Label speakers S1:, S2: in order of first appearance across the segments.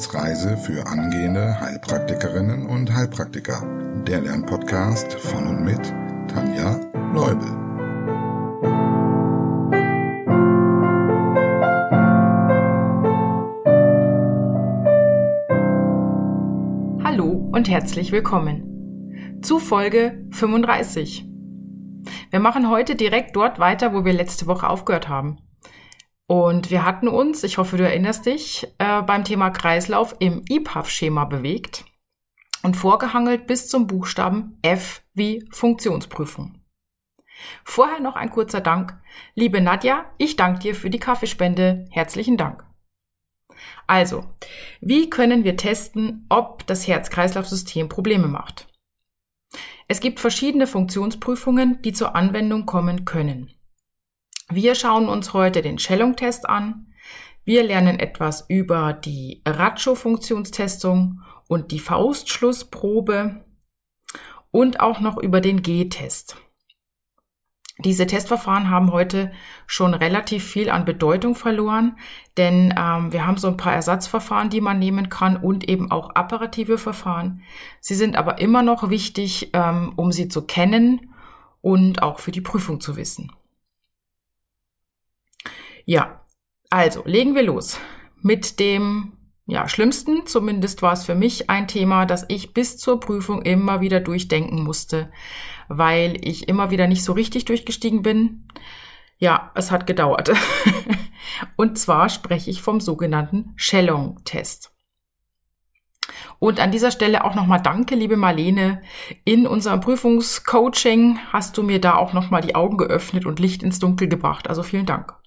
S1: Wissensreise für angehende Heilpraktikerinnen und Heilpraktiker. Der Lernpodcast von und mit Tanja Leubel.
S2: Hallo und herzlich willkommen zu Folge 35. Wir machen heute direkt dort weiter, wo wir letzte Woche aufgehört haben. Und wir hatten uns, ich hoffe, du erinnerst dich, äh, beim Thema Kreislauf im IPAF-Schema bewegt und vorgehangelt bis zum Buchstaben F wie Funktionsprüfung. Vorher noch ein kurzer Dank. Liebe Nadja, ich danke dir für die Kaffeespende. Herzlichen Dank. Also, wie können wir testen, ob das Herz-Kreislauf-System Probleme macht? Es gibt verschiedene Funktionsprüfungen, die zur Anwendung kommen können. Wir schauen uns heute den Schellung-Test an. Wir lernen etwas über die Ratschow-Funktionstestung und die Faustschlussprobe und auch noch über den G-Test. Diese Testverfahren haben heute schon relativ viel an Bedeutung verloren, denn ähm, wir haben so ein paar Ersatzverfahren, die man nehmen kann und eben auch apparative Verfahren. Sie sind aber immer noch wichtig, ähm, um sie zu kennen und auch für die Prüfung zu wissen. Ja, also legen wir los mit dem ja, schlimmsten, zumindest war es für mich ein Thema, das ich bis zur Prüfung immer wieder durchdenken musste, weil ich immer wieder nicht so richtig durchgestiegen bin. Ja, es hat gedauert. Und zwar spreche ich vom sogenannten Schellong-Test. Und an dieser Stelle auch nochmal danke, liebe Marlene. In unserem Prüfungscoaching hast du mir da auch nochmal die Augen geöffnet und Licht ins Dunkel gebracht. Also vielen Dank.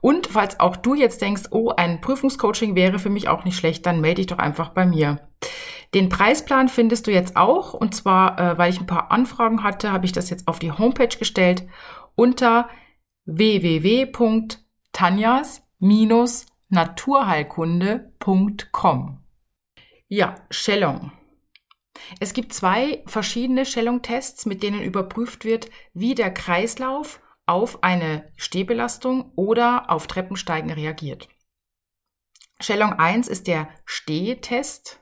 S2: Und falls auch du jetzt denkst, oh, ein Prüfungscoaching wäre für mich auch nicht schlecht, dann melde dich doch einfach bei mir. Den Preisplan findest du jetzt auch. Und zwar, äh, weil ich ein paar Anfragen hatte, habe ich das jetzt auf die Homepage gestellt unter www.tanjas-naturheilkunde.com. Ja, Schellung. Es gibt zwei verschiedene Schellung-Tests, mit denen überprüft wird, wie der Kreislauf auf eine Stehbelastung oder auf Treppensteigen reagiert. Stellung 1 ist der Stehtest.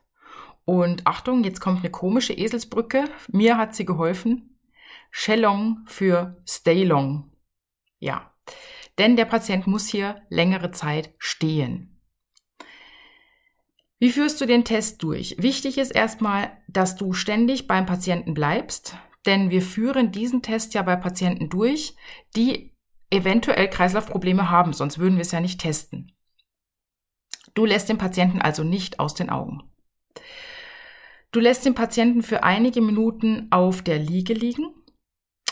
S2: Und Achtung, jetzt kommt eine komische Eselsbrücke. Mir hat sie geholfen. Shellong für Stay Long. Ja, denn der Patient muss hier längere Zeit stehen. Wie führst du den Test durch? Wichtig ist erstmal, dass du ständig beim Patienten bleibst, denn wir führen diesen Test ja bei Patienten durch, die eventuell Kreislaufprobleme haben, sonst würden wir es ja nicht testen. Du lässt den Patienten also nicht aus den Augen. Du lässt den Patienten für einige Minuten auf der Liege liegen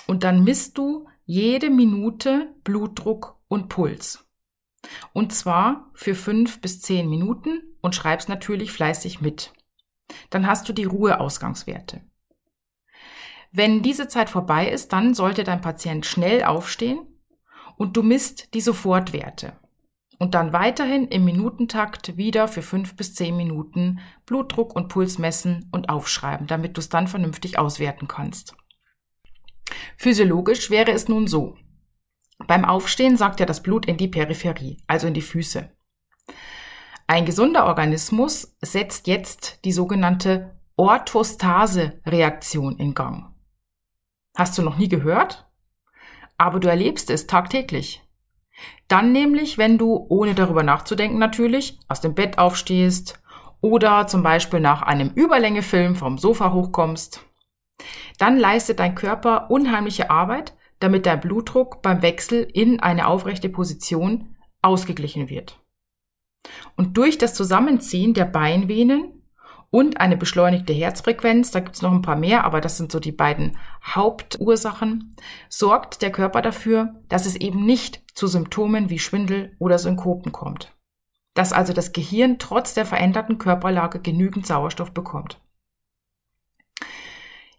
S2: und dann misst du jede Minute Blutdruck und Puls. Und zwar für fünf bis zehn Minuten und schreibst natürlich fleißig mit. Dann hast du die Ruheausgangswerte. Wenn diese Zeit vorbei ist, dann sollte dein Patient schnell aufstehen und du misst die Sofortwerte. Und dann weiterhin im Minutentakt wieder für fünf bis zehn Minuten Blutdruck und Puls messen und aufschreiben, damit du es dann vernünftig auswerten kannst. Physiologisch wäre es nun so. Beim Aufstehen sagt ja das Blut in die Peripherie, also in die Füße. Ein gesunder Organismus setzt jetzt die sogenannte Orthostase-Reaktion in Gang. Hast du noch nie gehört? Aber du erlebst es tagtäglich. Dann nämlich, wenn du, ohne darüber nachzudenken natürlich, aus dem Bett aufstehst oder zum Beispiel nach einem Überlängefilm vom Sofa hochkommst. Dann leistet dein Körper unheimliche Arbeit, damit dein Blutdruck beim Wechsel in eine aufrechte Position ausgeglichen wird. Und durch das Zusammenziehen der Beinvenen und eine beschleunigte Herzfrequenz, da gibt's noch ein paar mehr, aber das sind so die beiden Hauptursachen, sorgt der Körper dafür, dass es eben nicht zu Symptomen wie Schwindel oder Synkopen kommt. Dass also das Gehirn trotz der veränderten Körperlage genügend Sauerstoff bekommt.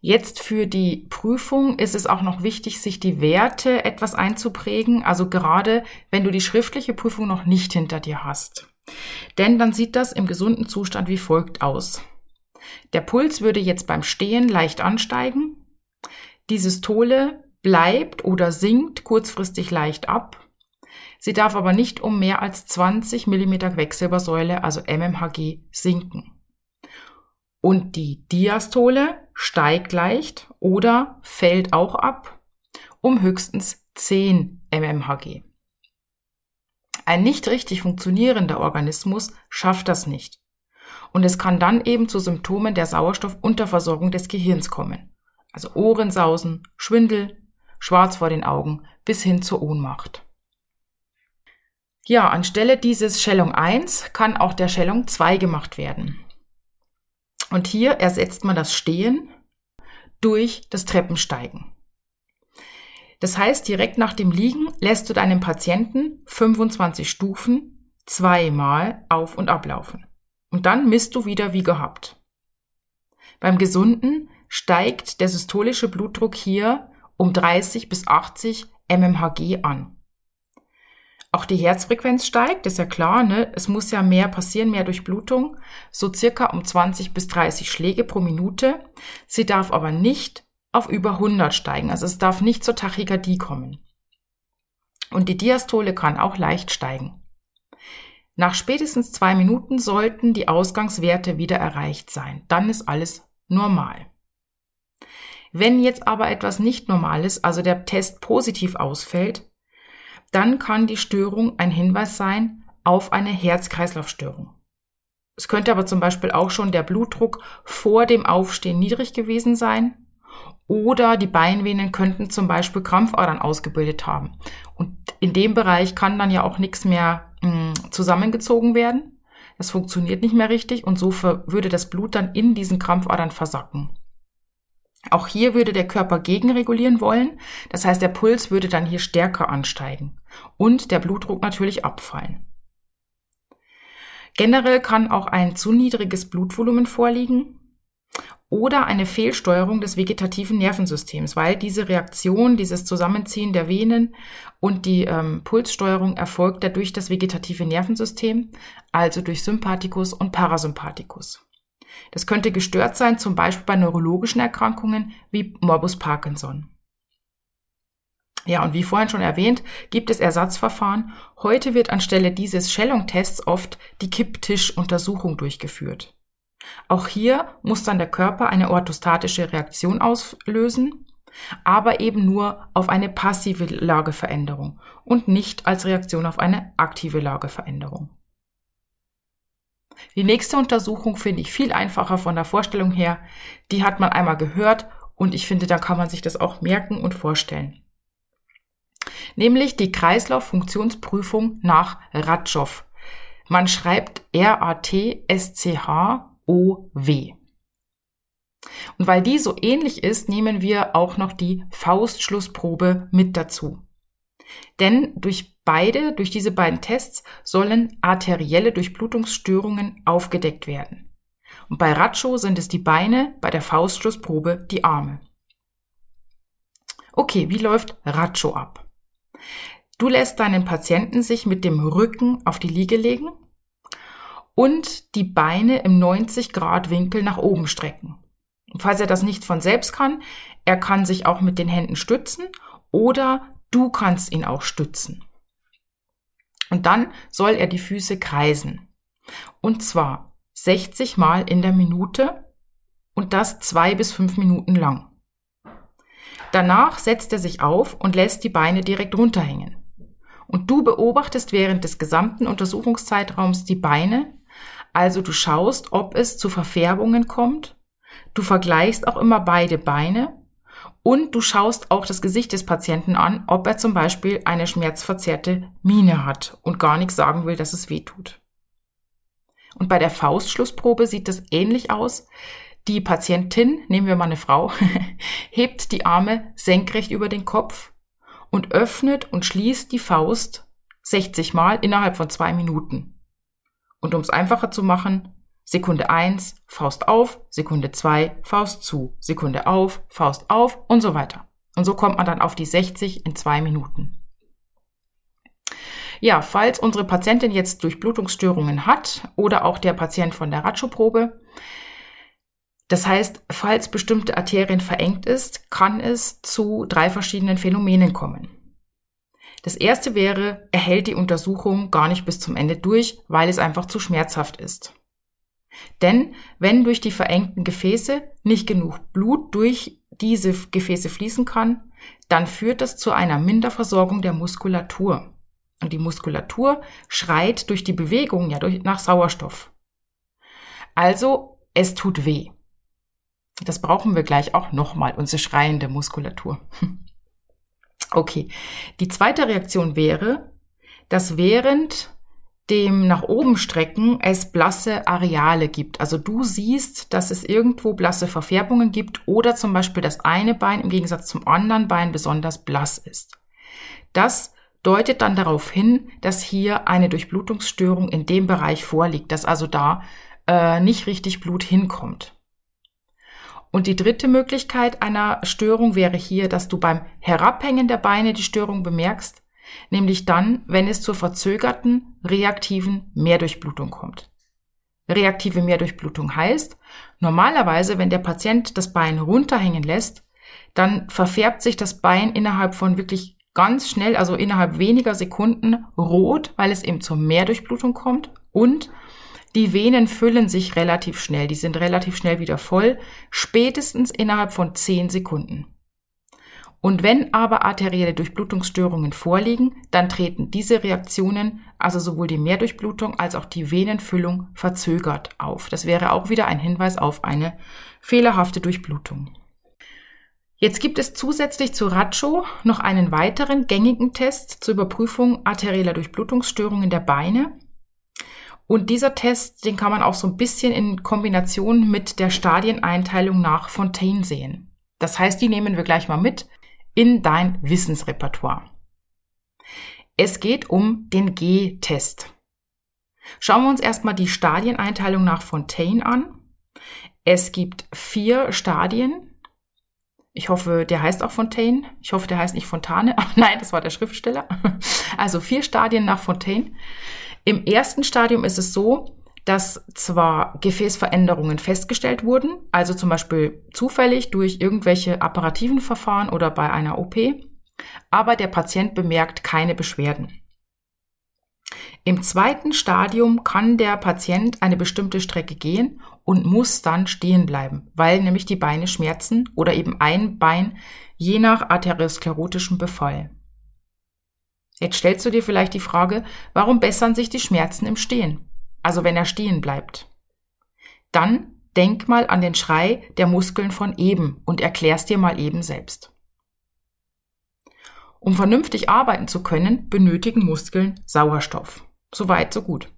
S2: Jetzt für die Prüfung ist es auch noch wichtig, sich die Werte etwas einzuprägen, also gerade wenn du die schriftliche Prüfung noch nicht hinter dir hast. Denn dann sieht das im gesunden Zustand wie folgt aus. Der Puls würde jetzt beim Stehen leicht ansteigen. Die Systole bleibt oder sinkt kurzfristig leicht ab. Sie darf aber nicht um mehr als 20 mm Quecksilbersäule, also mmHg, sinken. Und die Diastole steigt leicht oder fällt auch ab um höchstens 10 mmHg. Ein nicht richtig funktionierender Organismus schafft das nicht. Und es kann dann eben zu Symptomen der Sauerstoffunterversorgung des Gehirns kommen. Also Ohrensausen, Schwindel, schwarz vor den Augen bis hin zur Ohnmacht. Ja, anstelle dieses Schellung 1 kann auch der Schellung 2 gemacht werden. Und hier ersetzt man das Stehen durch das Treppensteigen. Das heißt, direkt nach dem Liegen lässt du deinem Patienten 25 Stufen zweimal auf und ablaufen. Und dann misst du wieder wie gehabt. Beim Gesunden steigt der systolische Blutdruck hier um 30 bis 80 mmHg an. Auch die Herzfrequenz steigt, ist ja klar, ne? Es muss ja mehr passieren, mehr Durchblutung, so circa um 20 bis 30 Schläge pro Minute. Sie darf aber nicht auf über 100 steigen, also es darf nicht zur Tachykardie kommen. Und die Diastole kann auch leicht steigen. Nach spätestens zwei Minuten sollten die Ausgangswerte wieder erreicht sein. Dann ist alles normal. Wenn jetzt aber etwas nicht normal ist, also der Test positiv ausfällt, dann kann die Störung ein Hinweis sein auf eine Herz-Kreislauf-Störung. Es könnte aber zum Beispiel auch schon der Blutdruck vor dem Aufstehen niedrig gewesen sein oder die Beinvenen könnten zum Beispiel Krampfadern ausgebildet haben. Und in dem Bereich kann dann ja auch nichts mehr mh, hm, zusammengezogen werden. Das funktioniert nicht mehr richtig und so würde das Blut dann in diesen Krampfadern versacken. Auch hier würde der Körper gegenregulieren wollen. Das heißt, der Puls würde dann hier stärker ansteigen und der Blutdruck natürlich abfallen. Generell kann auch ein zu niedriges Blutvolumen vorliegen oder eine Fehlsteuerung des vegetativen Nervensystems, weil diese Reaktion, dieses Zusammenziehen der Venen und die ähm, Pulssteuerung erfolgt ja durch das vegetative Nervensystem, also durch Sympathikus und Parasympathikus. Das könnte gestört sein, zum Beispiel bei neurologischen Erkrankungen wie Morbus Parkinson. Ja, und wie vorhin schon erwähnt, gibt es Ersatzverfahren. Heute wird anstelle dieses Schellung-Tests oft die Kipptischuntersuchung durchgeführt. Auch hier muss dann der Körper eine orthostatische Reaktion auslösen, aber eben nur auf eine passive Lageveränderung und nicht als Reaktion auf eine aktive Lageveränderung. Die nächste Untersuchung finde ich viel einfacher von der Vorstellung her. Die hat man einmal gehört und ich finde, da kann man sich das auch merken und vorstellen. Nämlich die Kreislauffunktionsprüfung nach Ratschow. Man schreibt R-A-T-S-C-H-O-W. Und weil die so ähnlich ist, nehmen wir auch noch die Faustschlussprobe mit dazu. Denn durch beide, durch diese beiden Tests sollen arterielle Durchblutungsstörungen aufgedeckt werden. Und bei Racho sind es die Beine, bei der Faustschlussprobe die Arme. Okay, wie läuft Racho ab? Du lässt deinen Patienten sich mit dem Rücken auf die Liege legen und die Beine im 90 Grad Winkel nach oben strecken. Falls er das nicht von selbst kann, er kann sich auch mit den Händen stützen oder Du kannst ihn auch stützen. Und dann soll er die Füße kreisen. Und zwar 60 Mal in der Minute und das zwei bis fünf Minuten lang. Danach setzt er sich auf und lässt die Beine direkt runterhängen. Und du beobachtest während des gesamten Untersuchungszeitraums die Beine, also du schaust, ob es zu Verfärbungen kommt. Du vergleichst auch immer beide Beine und du schaust auch das Gesicht des Patienten an, ob er zum Beispiel eine schmerzverzerrte Miene hat und gar nichts sagen will, dass es weh tut. Und bei der Faustschlussprobe sieht das ähnlich aus. Die Patientin, nehmen wir mal eine Frau, hebt die Arme senkrecht über den Kopf und öffnet und schließt die Faust 60 Mal innerhalb von zwei Minuten. Und um es einfacher zu machen, Sekunde 1, Faust auf, Sekunde 2, Faust zu, Sekunde auf, Faust auf und so weiter. Und so kommt man dann auf die 60 in zwei Minuten. Ja, falls unsere Patientin jetzt Durchblutungsstörungen hat oder auch der Patient von der Ratschoprobe, das heißt, falls bestimmte Arterien verengt ist, kann es zu drei verschiedenen Phänomenen kommen. Das erste wäre, er hält die Untersuchung gar nicht bis zum Ende durch, weil es einfach zu schmerzhaft ist. Denn wenn durch die verengten Gefäße nicht genug Blut durch diese Gefäße fließen kann, dann führt das zu einer Minderversorgung der Muskulatur. Und die Muskulatur schreit durch die Bewegung ja durch, nach Sauerstoff. Also, es tut weh. Das brauchen wir gleich auch nochmal, unsere schreiende Muskulatur. Okay. Die zweite Reaktion wäre, dass während dem nach oben strecken es blasse Areale gibt. Also du siehst, dass es irgendwo blasse Verfärbungen gibt oder zum Beispiel das eine Bein im Gegensatz zum anderen Bein besonders blass ist. Das deutet dann darauf hin, dass hier eine Durchblutungsstörung in dem Bereich vorliegt, dass also da äh, nicht richtig Blut hinkommt. Und die dritte Möglichkeit einer Störung wäre hier, dass du beim Herabhängen der Beine die Störung bemerkst, nämlich dann, wenn es zur verzögerten reaktiven Mehrdurchblutung kommt. Reaktive Mehrdurchblutung heißt, normalerweise, wenn der Patient das Bein runterhängen lässt, dann verfärbt sich das Bein innerhalb von wirklich ganz schnell, also innerhalb weniger Sekunden rot, weil es eben zur Mehrdurchblutung kommt und die Venen füllen sich relativ schnell, die sind relativ schnell wieder voll, spätestens innerhalb von 10 Sekunden. Und wenn aber arterielle Durchblutungsstörungen vorliegen, dann treten diese Reaktionen, also sowohl die Mehrdurchblutung als auch die Venenfüllung, verzögert auf. Das wäre auch wieder ein Hinweis auf eine fehlerhafte Durchblutung. Jetzt gibt es zusätzlich zu Racho noch einen weiteren gängigen Test zur Überprüfung arterieller Durchblutungsstörungen der Beine. Und dieser Test, den kann man auch so ein bisschen in Kombination mit der Stadieneinteilung nach Fontaine sehen. Das heißt, die nehmen wir gleich mal mit in dein Wissensrepertoire. Es geht um den G-Test. Schauen wir uns erstmal die Stadieneinteilung nach Fontaine an. Es gibt vier Stadien. Ich hoffe, der heißt auch Fontaine. Ich hoffe, der heißt nicht Fontane. Ach, nein, das war der Schriftsteller. Also vier Stadien nach Fontaine. Im ersten Stadium ist es so, dass zwar Gefäßveränderungen festgestellt wurden, also zum Beispiel zufällig durch irgendwelche apparativen Verfahren oder bei einer OP, aber der Patient bemerkt keine Beschwerden. Im zweiten Stadium kann der Patient eine bestimmte Strecke gehen und muss dann stehen bleiben, weil nämlich die Beine schmerzen oder eben ein Bein je nach arteriosklerotischem Befall. Jetzt stellst du dir vielleicht die Frage, warum bessern sich die Schmerzen im Stehen? Also wenn er stehen bleibt. Dann denk mal an den Schrei der Muskeln von eben und erklär's dir mal eben selbst. Um vernünftig arbeiten zu können, benötigen Muskeln Sauerstoff. Soweit, so gut.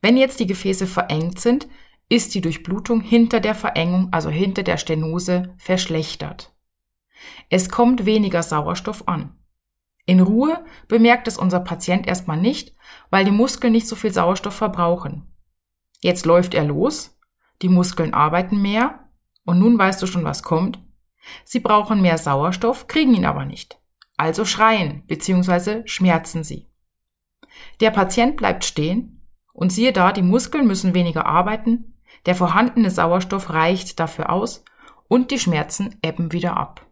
S2: Wenn jetzt die Gefäße verengt sind, ist die Durchblutung hinter der Verengung, also hinter der Stenose, verschlechtert. Es kommt weniger Sauerstoff an. In Ruhe bemerkt es unser Patient erstmal nicht, weil die Muskeln nicht so viel Sauerstoff verbrauchen. Jetzt läuft er los, die Muskeln arbeiten mehr und nun weißt du schon, was kommt. Sie brauchen mehr Sauerstoff, kriegen ihn aber nicht. Also schreien bzw. schmerzen sie. Der Patient bleibt stehen und siehe da, die Muskeln müssen weniger arbeiten, der vorhandene Sauerstoff reicht dafür aus und die Schmerzen ebben wieder ab.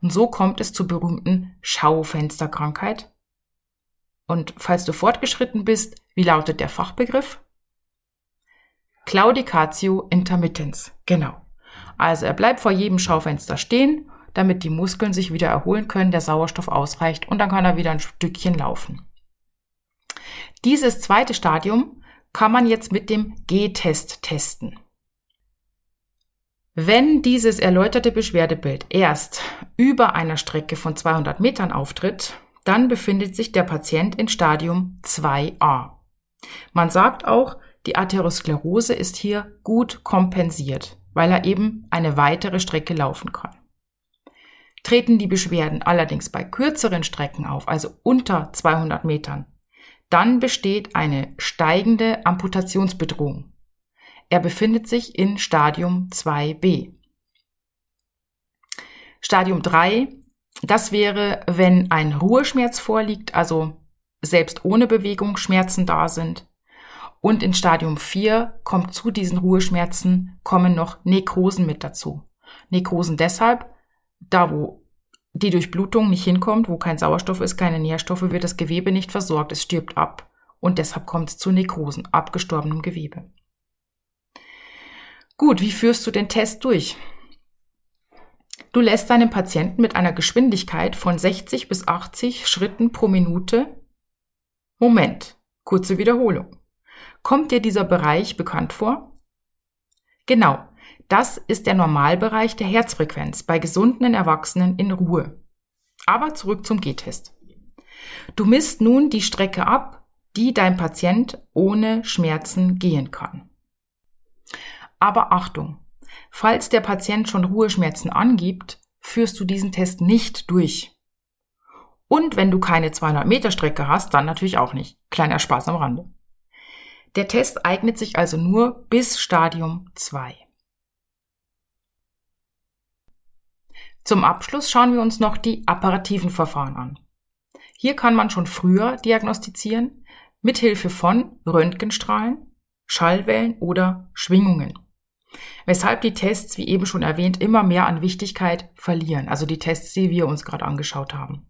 S2: Und so kommt es zur berühmten Schaufensterkrankheit. Und falls du fortgeschritten bist, wie lautet der Fachbegriff? Claudicatio intermittens. Genau. Also er bleibt vor jedem Schaufenster stehen, damit die Muskeln sich wieder erholen können, der Sauerstoff ausreicht und dann kann er wieder ein Stückchen laufen. Dieses zweite Stadium kann man jetzt mit dem G-Test testen. Wenn dieses erläuterte Beschwerdebild erst über einer Strecke von 200 Metern auftritt, dann befindet sich der Patient in Stadium 2a. Man sagt auch, die Atherosklerose ist hier gut kompensiert, weil er eben eine weitere Strecke laufen kann. Treten die Beschwerden allerdings bei kürzeren Strecken auf, also unter 200 Metern, dann besteht eine steigende Amputationsbedrohung. Er befindet sich in Stadium 2b. Stadium 3, das wäre, wenn ein Ruheschmerz vorliegt, also selbst ohne Bewegung Schmerzen da sind. Und in Stadium 4 kommt zu diesen Ruheschmerzen kommen noch Nekrosen mit dazu. Nekrosen deshalb, da wo die Durchblutung nicht hinkommt, wo kein Sauerstoff ist, keine Nährstoffe, wird das Gewebe nicht versorgt, es stirbt ab und deshalb kommt es zu Nekrosen, abgestorbenem Gewebe. Gut, wie führst du den Test durch? Du lässt deinen Patienten mit einer Geschwindigkeit von 60 bis 80 Schritten pro Minute. Moment, kurze Wiederholung. Kommt dir dieser Bereich bekannt vor? Genau, das ist der Normalbereich der Herzfrequenz bei gesunden Erwachsenen in Ruhe. Aber zurück zum G-Test. Du misst nun die Strecke ab, die dein Patient ohne Schmerzen gehen kann. Aber Achtung, falls der Patient schon Ruheschmerzen angibt, führst du diesen Test nicht durch. Und wenn du keine 200 Meter Strecke hast, dann natürlich auch nicht. Kleiner Spaß am Rande. Der Test eignet sich also nur bis Stadium 2. Zum Abschluss schauen wir uns noch die apparativen Verfahren an. Hier kann man schon früher diagnostizieren, mithilfe von Röntgenstrahlen, Schallwellen oder Schwingungen. Weshalb die Tests, wie eben schon erwähnt, immer mehr an Wichtigkeit verlieren, also die Tests, die wir uns gerade angeschaut haben.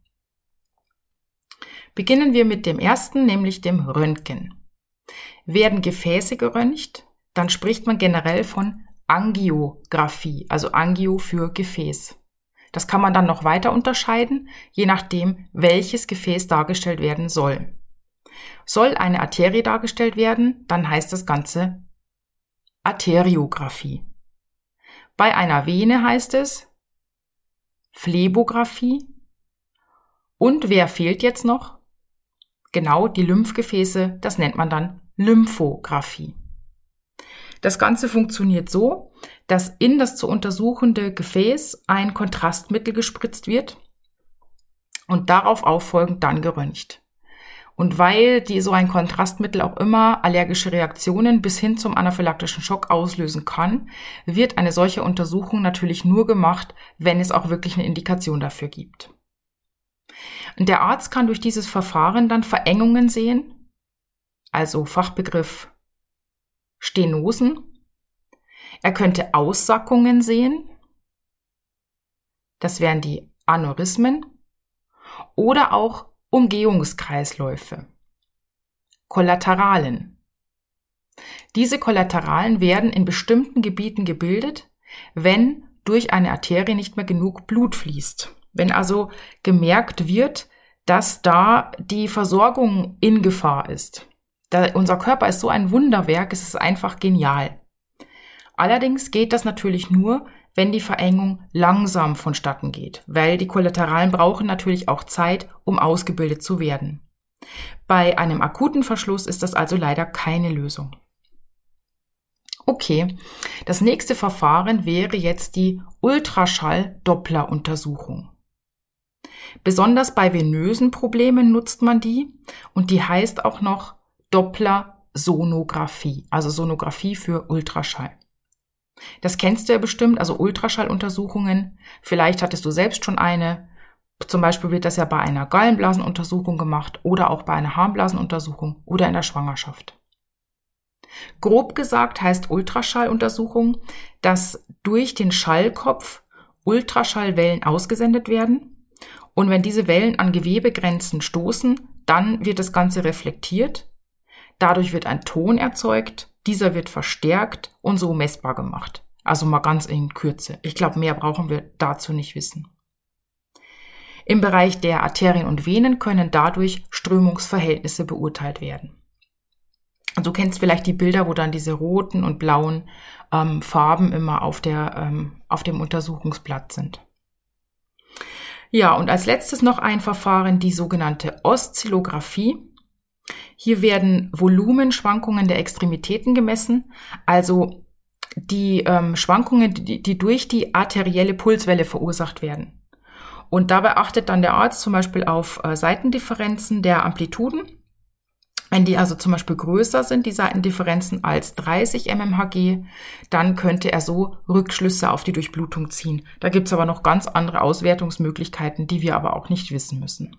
S2: Beginnen wir mit dem ersten, nämlich dem Röntgen. Werden Gefäße geröntgt, dann spricht man generell von Angiografie, also Angio für Gefäß. Das kann man dann noch weiter unterscheiden, je nachdem, welches Gefäß dargestellt werden soll. Soll eine Arterie dargestellt werden, dann heißt das Ganze Arteriographie. Bei einer Vene heißt es Phlebographie. Und wer fehlt jetzt noch? Genau die Lymphgefäße, das nennt man dann Lymphographie. Das Ganze funktioniert so, dass in das zu untersuchende Gefäß ein Kontrastmittel gespritzt wird und darauf auffolgend dann geröntgt. Und weil die so ein Kontrastmittel auch immer allergische Reaktionen bis hin zum anaphylaktischen Schock auslösen kann, wird eine solche Untersuchung natürlich nur gemacht, wenn es auch wirklich eine Indikation dafür gibt. Und der Arzt kann durch dieses Verfahren dann Verengungen sehen, also Fachbegriff Stenosen. Er könnte Aussackungen sehen. Das wären die Aneurysmen. Oder auch Umgehungskreisläufe. Kollateralen. Diese Kollateralen werden in bestimmten Gebieten gebildet, wenn durch eine Arterie nicht mehr genug Blut fließt. Wenn also gemerkt wird, dass da die Versorgung in Gefahr ist. Da, unser Körper ist so ein Wunderwerk, es ist einfach genial. Allerdings geht das natürlich nur, wenn die Verengung langsam vonstatten geht, weil die Kollateralen brauchen natürlich auch Zeit, um ausgebildet zu werden. Bei einem akuten Verschluss ist das also leider keine Lösung. Okay, das nächste Verfahren wäre jetzt die Ultraschall-Doppler-Untersuchung. Besonders bei venösen Problemen nutzt man die und die heißt auch noch Doppler-Sonographie, also Sonographie für Ultraschall. Das kennst du ja bestimmt, also Ultraschalluntersuchungen. Vielleicht hattest du selbst schon eine. Zum Beispiel wird das ja bei einer Gallenblasenuntersuchung gemacht oder auch bei einer Harnblasenuntersuchung oder in der Schwangerschaft. Grob gesagt heißt Ultraschalluntersuchung, dass durch den Schallkopf Ultraschallwellen ausgesendet werden und wenn diese Wellen an Gewebegrenzen stoßen, dann wird das Ganze reflektiert. Dadurch wird ein Ton erzeugt dieser wird verstärkt und so messbar gemacht. Also mal ganz in Kürze. Ich glaube, mehr brauchen wir dazu nicht wissen. Im Bereich der Arterien und Venen können dadurch Strömungsverhältnisse beurteilt werden. Du kennst vielleicht die Bilder, wo dann diese roten und blauen ähm, Farben immer auf, der, ähm, auf dem Untersuchungsblatt sind. Ja, und als letztes noch ein Verfahren, die sogenannte Oszillographie. Hier werden Volumenschwankungen der Extremitäten gemessen, also die ähm, Schwankungen, die, die durch die arterielle Pulswelle verursacht werden. Und dabei achtet dann der Arzt zum Beispiel auf äh, Seitendifferenzen der Amplituden. Wenn die also zum Beispiel größer sind, die Seitendifferenzen als 30 mmHg, dann könnte er so Rückschlüsse auf die Durchblutung ziehen. Da gibt's aber noch ganz andere Auswertungsmöglichkeiten, die wir aber auch nicht wissen müssen.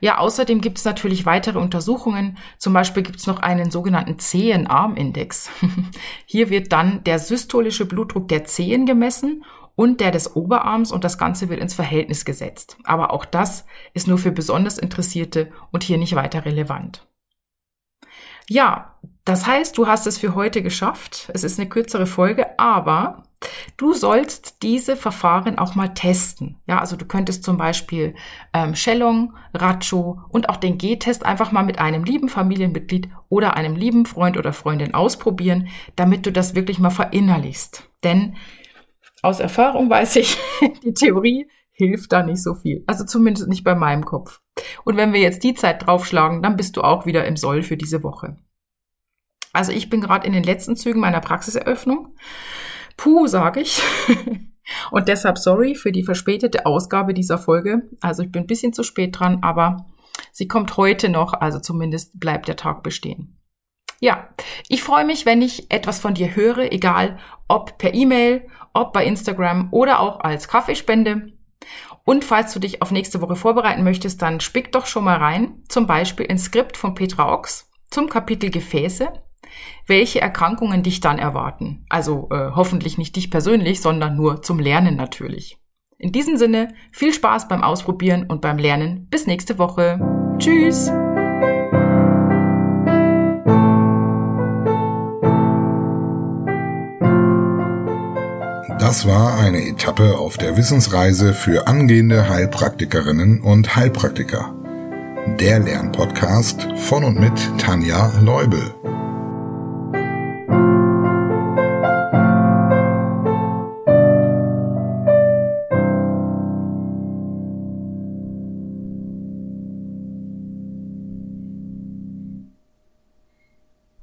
S2: Ja, außerdem gibt es natürlich weitere Untersuchungen. Zum Beispiel gibt es noch einen sogenannten Zehenarmindex. Hier wird dann der systolische Blutdruck der Zehen gemessen und der des Oberarms und das Ganze wird ins Verhältnis gesetzt. Aber auch das ist nur für besonders Interessierte und hier nicht weiter relevant. Ja, das heißt, du hast es für heute geschafft. Es ist eine kürzere Folge, aber du sollst diese Verfahren auch mal testen. Ja, also du könntest zum Beispiel ähm, Shellong, Racho und auch den G-Test einfach mal mit einem lieben Familienmitglied oder einem lieben Freund oder Freundin ausprobieren, damit du das wirklich mal verinnerlichst. Denn aus Erfahrung weiß ich, die Theorie hilft da nicht so viel. Also zumindest nicht bei meinem Kopf. Und wenn wir jetzt die Zeit draufschlagen, dann bist du auch wieder im Soll für diese Woche. Also ich bin gerade in den letzten Zügen meiner Praxiseröffnung. Puh, sage ich. Und deshalb sorry für die verspätete Ausgabe dieser Folge. Also ich bin ein bisschen zu spät dran, aber sie kommt heute noch, also zumindest bleibt der Tag bestehen. Ja, ich freue mich, wenn ich etwas von dir höre, egal ob per E-Mail, ob bei Instagram oder auch als Kaffeespende. Und falls du dich auf nächste Woche vorbereiten möchtest, dann spick doch schon mal rein, zum Beispiel ins Skript von Petra Ochs zum Kapitel Gefäße welche Erkrankungen dich dann erwarten. Also äh, hoffentlich nicht dich persönlich, sondern nur zum Lernen natürlich. In diesem Sinne, viel Spaß beim Ausprobieren und beim Lernen. Bis nächste Woche. Tschüss!
S1: Das war eine Etappe auf der Wissensreise für angehende Heilpraktikerinnen und Heilpraktiker. Der Lernpodcast von und mit Tanja Leubel.